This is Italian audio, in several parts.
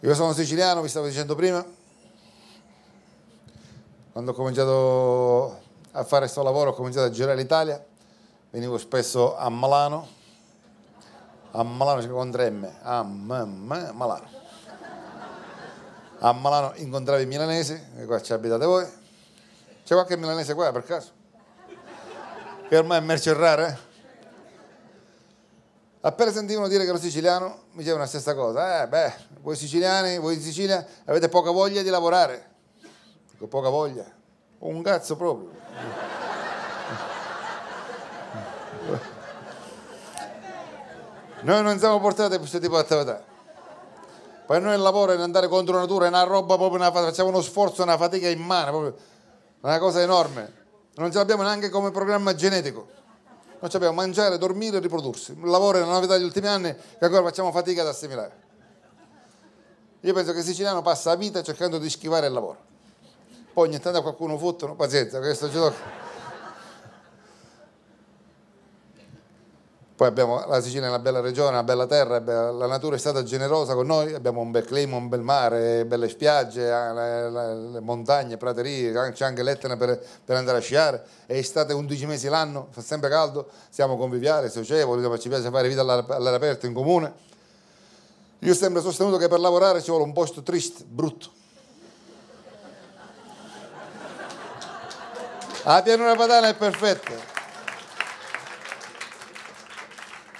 Io sono siciliano, vi stavo dicendo prima. Quando ho cominciato a fare questo lavoro, ho cominciato a girare l'Italia, venivo spesso a Milano, a Milano con tre M, a Milano. A Milano incontravi i milanesi, e qua ci abitate voi. C'è qualche milanese qua per caso? Che ormai è merce rara, eh? Appena sentivano dire che ero siciliano, mi dicevano la stessa cosa. Eh, beh, voi siciliani, voi in Sicilia avete poca voglia di lavorare. Dico, poca voglia? Un cazzo proprio. Noi non siamo portati a questo tipo di attività. Poi noi il lavoro è andare contro natura, è una roba proprio, una, facciamo uno sforzo, una fatica immane, proprio, una cosa enorme. Non ce l'abbiamo neanche come programma genetico. Noi sappiamo mangiare, dormire e riprodursi. Il lavoro è una novità degli ultimi anni che ancora facciamo fatica ad assimilare. Io penso che il siciliano passa la vita cercando di schivare il lavoro. Poi ogni tanto qualcuno fottono, pazienza, questo ci tocca. Poi abbiamo la Sicilia è una bella regione, una bella terra, la natura è stata generosa con noi, abbiamo un bel clima, un bel mare, belle spiagge, le, le, montagne, praterie, c'è anche l'Etna per, per, andare a sciare, è estate 11 mesi l'anno, fa sempre caldo, siamo conviviali, socievoli, ci piace fare vita all'aria aperta in comune. Io ho sempre sostenuto che per lavorare ci vuole un posto triste, brutto. La pianura padana è perfetta.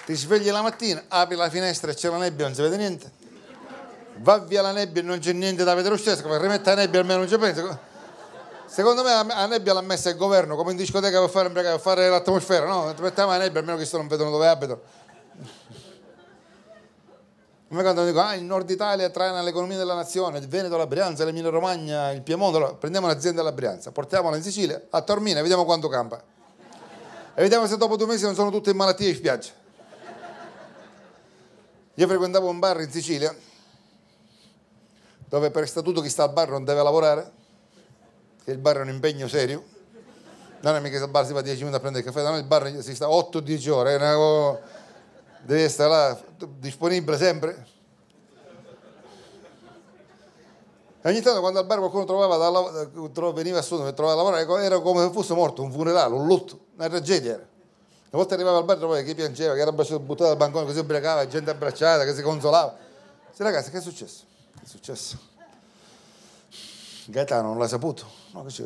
Ti svegli la mattina, apri la finestra e c'è la nebbia, non si vede niente. Va via la nebbia e non c'è niente da vedere stesso, per rimettere la nebbia almeno non ci penso. Secondo me la nebbia l'ha messa il governo, come in discoteca per fare, per fare l'atmosfera, no? Mettiamo la nebbia almeno che sto non vedono dove abitano. Come quando dico, ah, il nord Italia traina l'economia della nazione, il Veneto, la Brianza, l'Emilia Romagna, il Piemonte, allora, prendiamo un'azienda della Brianza, portiamola in Sicilia, a Tormina, vediamo quanto campa. E vediamo se dopo due mesi non sono tutte in malattie in spiaggia. Io frequentavo un bar in Sicilia dove per statuto chi sta al bar non deve lavorare, che il bar è un impegno serio. Non è mica che il bar si va 10 minuti a prendere il caffè, no, il bar si sta 8-10 ore, una... devi stare là disponibile sempre. E ogni tanto quando al bar qualcuno trovava da, veniva a sud per trovare a lavorare, era come se fosse morto, un funerale, un lutto, una tragedia era. Una volta arrivava al bar e trovava chi piangeva, che era buttato dal bancone, così ubriacava, gente abbracciata, che si consolava. Sì, ragazzi, che è successo? Che è successo? Gaetano non l'ha saputo? No, che c'è?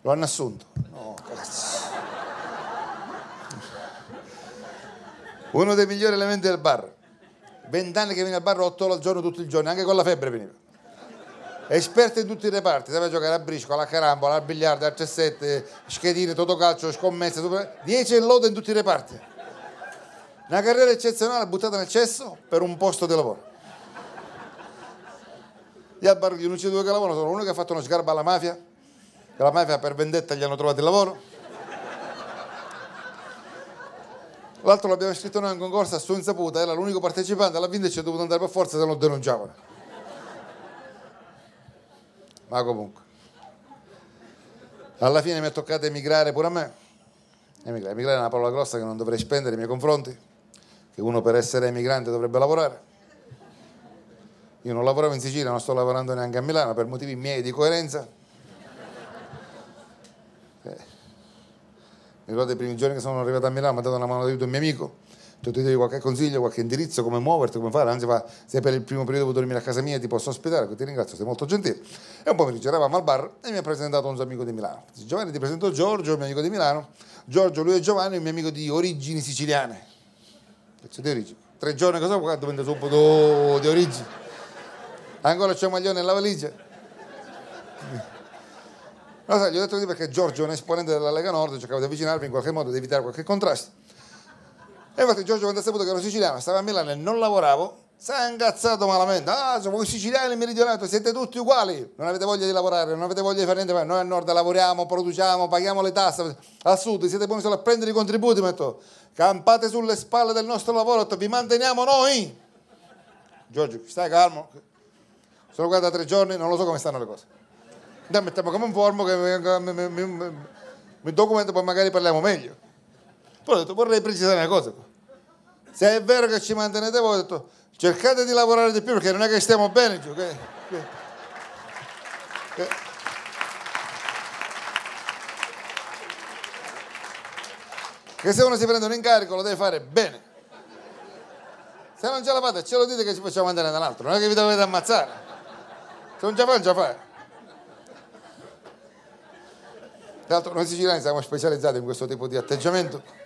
Lo hanno assunto? No, cazzo. Uno dei migliori elementi del bar. Vent'anni che viene al bar otto al giorno, tutto il giorno, anche con la febbre veniva esperto in tutti i reparti, sapeva giocare a brisco, alla carambola, al biliardo, al cessette, schedine, totocalcio, scommesse, 10 lode in tutti i reparti. Una carriera eccezionale buttata nel cesso per un posto di lavoro. Gli al bar gli unici due che lavorano sono uno che ha fatto uno sgarbo alla mafia, che la mafia per vendetta gli hanno trovato il lavoro. L'altro l'abbiamo iscritto noi in concorso a sua insaputa, era l'unico partecipante, alla fine ci è dovuto andare per forza se non denunciavano ma comunque. Alla fine mi è toccato emigrare pure a me. Emigrare, emigrare è una parola grossa che non dovrei spendere nei miei confronti, che uno per essere emigrante dovrebbe lavorare. Io non lavoravo in Sicilia, non sto lavorando neanche a Milano per motivi miei di coerenza. Eh. Mi ricordo i primi giorni che sono arrivato a Milano, mi ha dato una mano d'aiuto un mio amico ti do qualche consiglio, qualche indirizzo, come muoverti, come fare, anzi va, se per il primo periodo vuoi dormire a casa mia ti posso ospitare, ti ringrazio, sei molto gentile. E un pomeriggio eravamo al bar e mi ha presentato un suo amico di Milano. Dice, Giovanni ti presento Giorgio, il mio amico di Milano, Giorgio, lui è Giovanni, il mio amico di origini siciliane. Pezzo di origini. Tre giorni cosa qua, dovendo subito di origini. Ancora c'è un maglione nella valigia. No, sai, gli ho detto così perché Giorgio è un esponente della Lega Nord, cercava di avvicinarmi in qualche modo, di evitare qualche contrasto. E infatti Giorgio quando ha saputo che ero siciliano, stavo a Milano e non lavoravo, si è incazzato malamente. Ah, voi siciliani e meridionali, siete tutti uguali. Non avete voglia di lavorare, non avete voglia di fare niente. Noi al nord lavoriamo, produciamo, paghiamo le tasse. Al sud siete buoni solo a prendere i contributi. Metto, campate sulle spalle del nostro lavoro, vi manteniamo noi. Giorgio, stai calmo. Sono qua da tre giorni, non lo so come stanno le cose. Noi mettiamo come un formo che mi, mi, mi, mi documento, poi magari parliamo meglio. Poi ho detto, vorrei precisare una cosa. Se è vero che ci mantenete voi, ho detto, cercate di lavorare di più perché non è che stiamo bene giù. Che, che, che. che se uno si prende un incarico lo deve fare bene. Se non ce la fate, ce lo dite che ci facciamo andare dall'altro, non è che vi dovete ammazzare. Se non ce la fa, non ce la fa. Tra l'altro noi siciliani siamo specializzati in questo tipo di atteggiamento.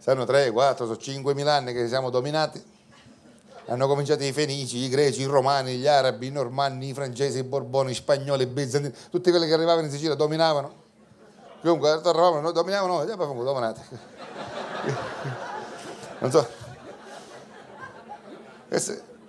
Saranno 3, 4, sono 5 mila anni che siamo dominati. Hanno cominciato i fenici, i greci, i romani, gli arabi, i normanni, i francesi, i borboni, i spagnoli, i bizantini, tutti quelli che arrivavano in Sicilia dominavano. Comunque arrivavano, noi dominavano noi, poi fummo dominati. Non so.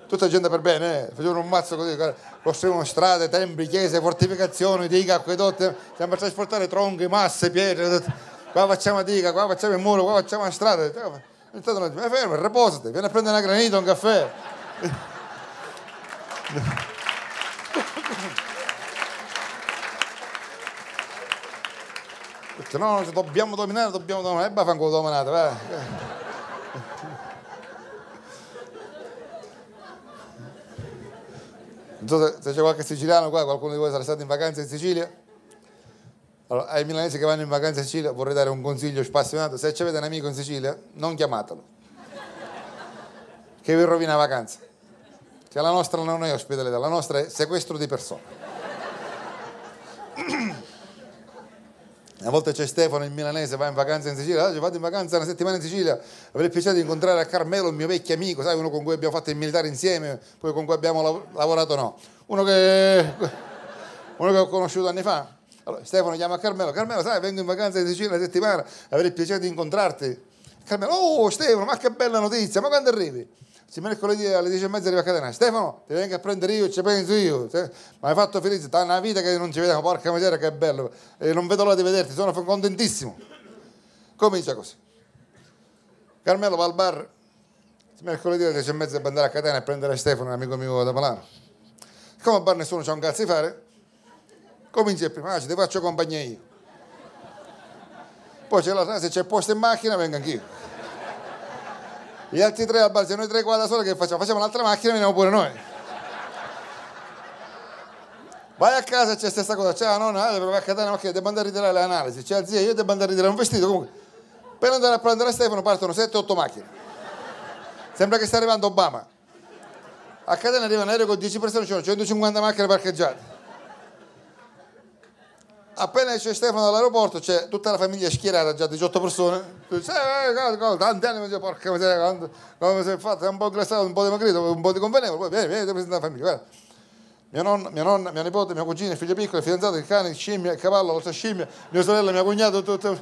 Tutta gente per bene, eh? facevano un mazzo così, costruivano strade, templi, chiese, fortificazioni, diga, acquedotti, stiamo a trasportare tronchi, masse, pietre, qua facciamo diga, qua facciamo il muro, qua facciamo la strada. Ogni tanto noi fermo, riposati, vieni a prendere una granita, un caffè. no, dobbiamo dominare, dobbiamo dominare, e baffa ancora dominate, vai. Non so se, c'è qualche siciliano qua, qualcuno di voi sarà stato in vacanza in Sicilia. Allora, ai milanesi che vanno in vacanza in Sicilia vorrei dare un consiglio spassionato. Se avete un amico in Sicilia, non chiamatelo. Che vi rovina la vacanza. Che la nostra non è ospitalità, la nostra è sequestro di persone. Una volta c'è Stefano, il milanese, va in vacanza in Sicilia. Oggi vado in vacanza una settimana in Sicilia. Avrei il piacere di incontrare a Carmelo, il mio vecchio amico, sai, uno con cui abbiamo fatto il militare insieme, poi con cui abbiamo lavorato no. Uno che, uno che ho conosciuto anni fa. Allora, Stefano chiama Carmelo. Carmelo, sai, vengo in vacanza in Sicilia una settimana, avrei il piacere di incontrarti. Carmelo, oh Stefano, ma che bella notizia, ma quando arrivi? Se mercoledì alle 10 e mezza arriva a Catania, Stefano, ti vengo a prendere io, ci penso io. Ma hai fatto felice, da una vita che non ci vediamo, porca miseria, che bello. E non vedo l'ora di vederti, sono contentissimo. Comincia così. Carmelo va al bar, mercoledì alle 10 e mezza per andare a Catania a prendere Stefano, un amico mio da Milano. Come al bar nessuno c'ha un cazzo di fare, comincia prima, ah, ti faccio compagnia io. Poi c'è la se c'è posto in macchina vengo anch'io. Gli altri tre al bar, se noi tre qua da soli che facciamo? Facciamo un'altra macchina e veniamo pure noi. Vai a casa c'è stessa cosa, c'è la nonna, ah, deve a Catania, ok, devo andare a ritirare le analisi, c'è la zia, io devo andare a ritirare un vestito, comunque. Per andare a prendere Stefano partono 7-8 macchine. Sembra che sta arrivando Obama. A Catania arriva un aereo con 10 persone, ci sono 150 macchine parcheggiate appena esce Stefano dall'aeroporto c'è tutta la famiglia schierata, già 18 persone. Dice, eh, tanti anni, dice, porca miseria, come si è fatto? Un po' inglassato, un po' dimagrito, un po' di convenevole, poi vieni, vieni, presenta la famiglia, guarda. Mia nonna, mia nonna, mia nipote, mia cugina, figlia piccola, il fidanzato, il cane, il scimmia, il cavallo, l'altra scimmia, mia sorella, mia cognato, tutto.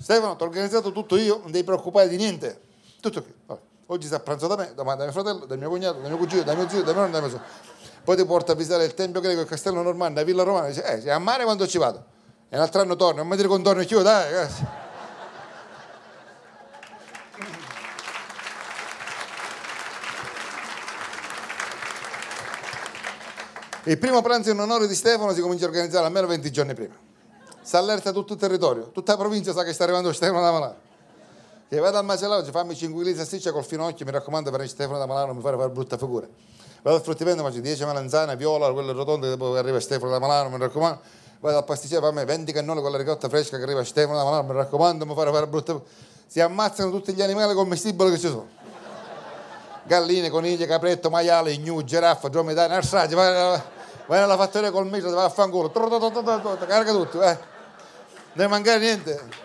Stefano, ti ho organizzato tutto io, non devi preoccupare di niente. Tutto qui. Oggi si è pranzo da me, domani da mio fratello, da mio cognato, da mio cugino, da mio zio, da mio nonno, da mio sorella poi ti porta a visitare il Tempio Greco, il Castello Normanno, la Villa Romana, dice, eh, a mare quando ci vado? E un altro anno torno, non mi dire contorno e chiudo, dai, ragazzi. Il primo pranzo in onore di Stefano si comincia a organizzare almeno 20 giorni prima. Si allerta tutto il territorio, tutta la provincia sa che sta arrivando Stefano da Malano. Che vado al macellaio, oggi fammi 5 kg di salsiccia col finocchio, mi raccomando per Stefano da Malano non mi fare fare brutta figura. Vado al fruttivendolo, mangio 10 melanzane, viola, quelle rotonde, poi arriva Stefano da Malano, mi raccomando vado al pasticcere me 20 cannone con la ricotta fresca che arriva Stefano da Malano, mi raccomando, mi fare fare brutta... Si ammazzano tutti gli animali commestibili che ci sono. Galline, coniglie, capretto, maiale, gnu, giraffa, dromedari, narsaggi, vai, vai nella fattoria col metro, vai a fanculo, carica tutto, eh. Non mancare niente.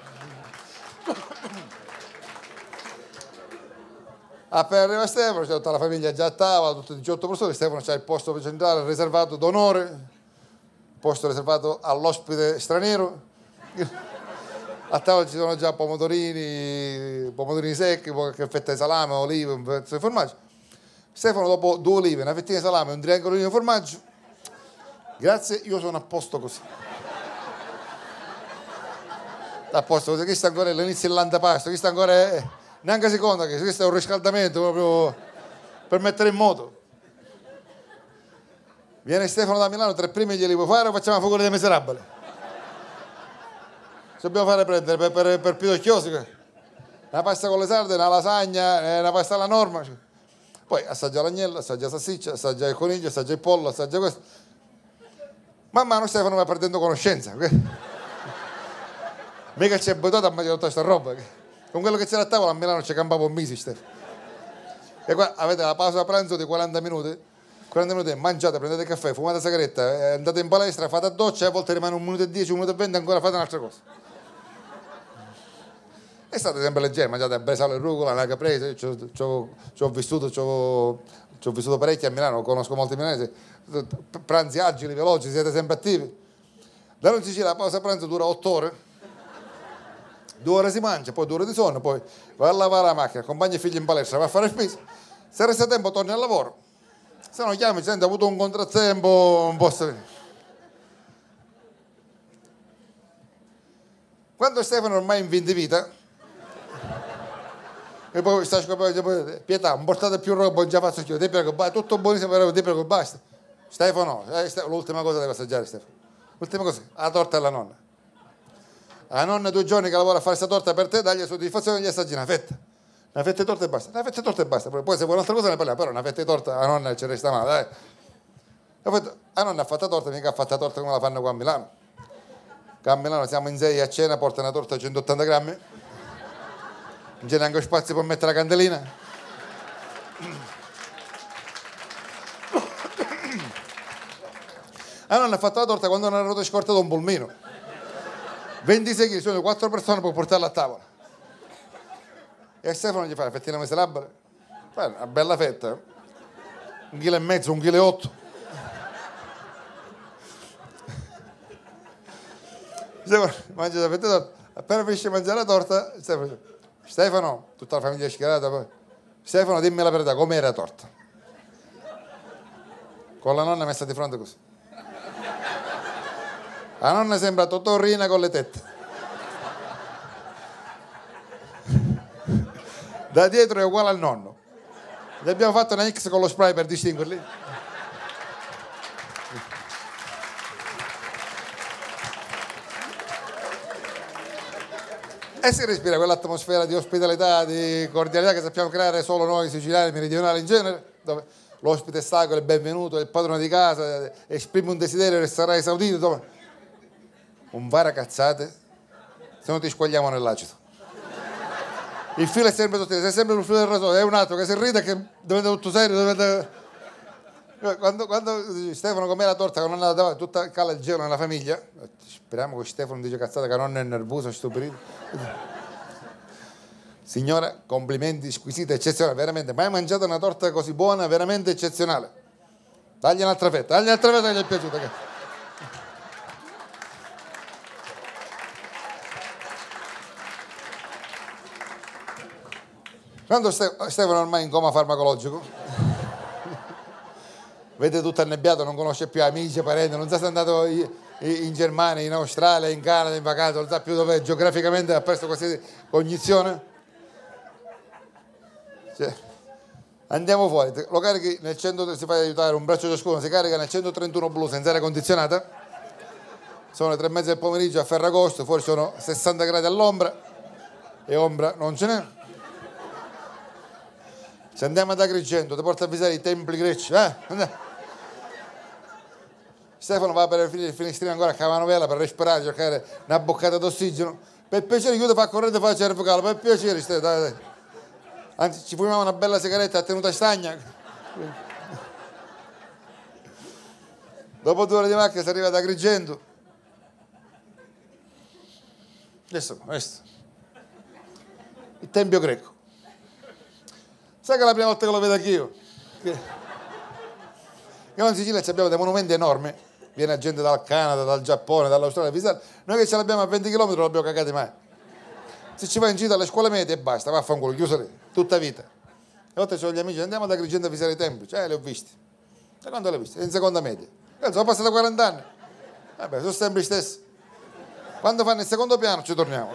Appena arriva Stefano, c'è tutta la famiglia già a tavola, tutti 18 persone, Stefano c'ha il posto centrale riservato d'onore, posto riservato all'ospite straniero. A tavola ci sono già pomodorini, pomodorini secchi, qualche fetta di salame, olive, un pezzo di formaggio. Stefano dopo due olive, una fettina di salame e un triangolino di formaggio. Grazie, io sono a posto così. A posto così, questo ancora è l'inizio dell'antapasto, questo ancora è neanche seconda, questo è un riscaldamento proprio per mettere in moto. Viene Stefano da Milano, tre primi glieli puoi fare o facciamo la figura dei miserabili? Ci dobbiamo fare prendere per, per, per pidocchiosi. Una pasta con le sarde, una lasagna, una pasta alla norma. Poi assaggia l'agnello, assaggia la salsiccia, assaggia il coniglio, assaggia il pollo, assaggia questo. Man mano Stefano va perdendo conoscenza. Mica ci è buttato a mangiare tutta questa roba. Con quello che c'era a tavola a Milano ci campava un mese, Stefano. E qua avete la pausa pranzo di 40 minuti 40 minuti, mangiate, prendete caffè, fumate sigaretta, eh, andate in palestra, fate a doccia, a volte rimane un minuto e 10, un minuto e 20, ancora fate un'altra cosa. E state sempre leggeri, mangiate a bresaola e rucola, una caprese, ci ho vissuto, c'ho vissuto parecchio a Milano, conosco molti milanesi, pranzi agili, veloci, siete sempre attivi. Da non Sicilia la pausa pranzo dura 8 ore, due ore si mangia, poi due ore di sonno, poi va a lavare la macchina, accompagna i figli in palestra, va a fare spesa, se resta tempo torni al lavoro se no chiami, senti, ho avuto un contrattempo un po' strano. Quando Stefano ormai in di vita, e poi sta scoprendo, pietà, non portate più roba, già faccio io, ti prego, basta, tutto buonissimo, però ti prego, basta. Stefano, eh, l'ultima cosa deve assaggiare Stefano. L'ultima cosa, la torta alla nonna. La nonna due giorni che lavora a fare questa torta per te, dagli soddisfazione e gli assaggi una fetta una fetta di torta e basta, una fetta di torta e basta, poi se vuoi un'altra cosa ne parliamo, però una fetta di torta a nonna ci resta male, dai. Ho fatto, a nonna ha fatto torta, mica ha fatto torta come la fanno qua a Milano. Qua a Milano siamo in sei a cena, porta una torta a 180 grammi, non c'è neanche spazio per mettere la candelina. A nonna ha fatto la torta quando non scorta da un polmino. 26 kg, sono 4 persone per portarla a tavola. E Stefano gli fa la fettina miserabile. Fai una bella fetta, eh. un chilo e mezzo, un chilo e otto. Stefano mangia la fetta. Appena finisce di mangiare la torta, Stefano, Stefano, tutta la famiglia è schierata poi. Stefano, dimmi la verità, com'era la torta? Con la nonna messa di fronte così. La nonna sembra Totorrina con le tette. da dietro è uguale al nonno. Gli abbiamo fatto una X con lo spray per distinguerli. E si respira quell'atmosfera di ospitalità, di cordialità che sappiamo creare solo noi siciliani meridionali in genere, dove l'ospite sacro è benvenuto, è il padrone di casa, esprime un desiderio e sarà esaudito. Dove... Un vara cazzate, se non ti squagliamo nell'acido il filo è sempre sottile, sei sempre sul filo del rasoio, è un altro che si ride che diventa tutto serio, diventa... Quando, quando Stefano com'è la torta che non è davanti, tutta cala il gelo nella famiglia, speriamo che Stefano dice cazzata che non è nervoso, stupidito. Signora, complimenti squisiti, eccezionali, veramente, mai mangiato una torta così buona, veramente eccezionale. Dagli un'altra fetta, dagli un'altra fetta che gli è piaciuta. Quando Stefano ormai in coma farmacologico, vede tutto annebbiato, non conosce più amici, parenti, non sa se è andato in Germania, in Australia, in Canada, in vacanza, non sa più dove geograficamente ha perso qualsiasi cognizione. Cioè, andiamo fuori, lo carichi nel 100, si fa aiutare un braccio ciascuno, si carica nel 131 blu senza aria condizionata, sono le tre e mezza del pomeriggio a Ferragosto, fuori sono 60 gradi all'ombra e ombra non ce n'è. Se andiamo ad Agrigento, ti porto a visitare i templi greci, eh? Stefano va per il finestrino ancora a Cavanovella per respirare, cercare una boccata d'ossigeno. Per piacere, chiudo, fa correre e fa cervicale, per piacere, Stefano, dai, dai. Anzi, ci fumiamo una bella sigaretta a tenuta stagna. Dopo due ore di macchina si arriva ad Agrigento. Adesso, questo. Il tempio greco. Sai che è la prima volta che lo vedo anch'io? Che in Sicilia abbiamo dei monumenti enormi, viene gente dal Canada, dal Giappone, dall'Australia a visitare, noi che ce l'abbiamo a 20 km non l'abbiamo cagati mai. Se ci vai in gita alle scuole medie e basta, vaffanculo, chiuso lì, tutta vita. E volte c'ho gli amici, andiamo ad Agrigento a visitare i templi, cioè li ho visti. Da quando li ho visti? In seconda media. Sono passati 40 anni. Vabbè, sono sempre gli stessi. Quando fanno il secondo piano ci torniamo.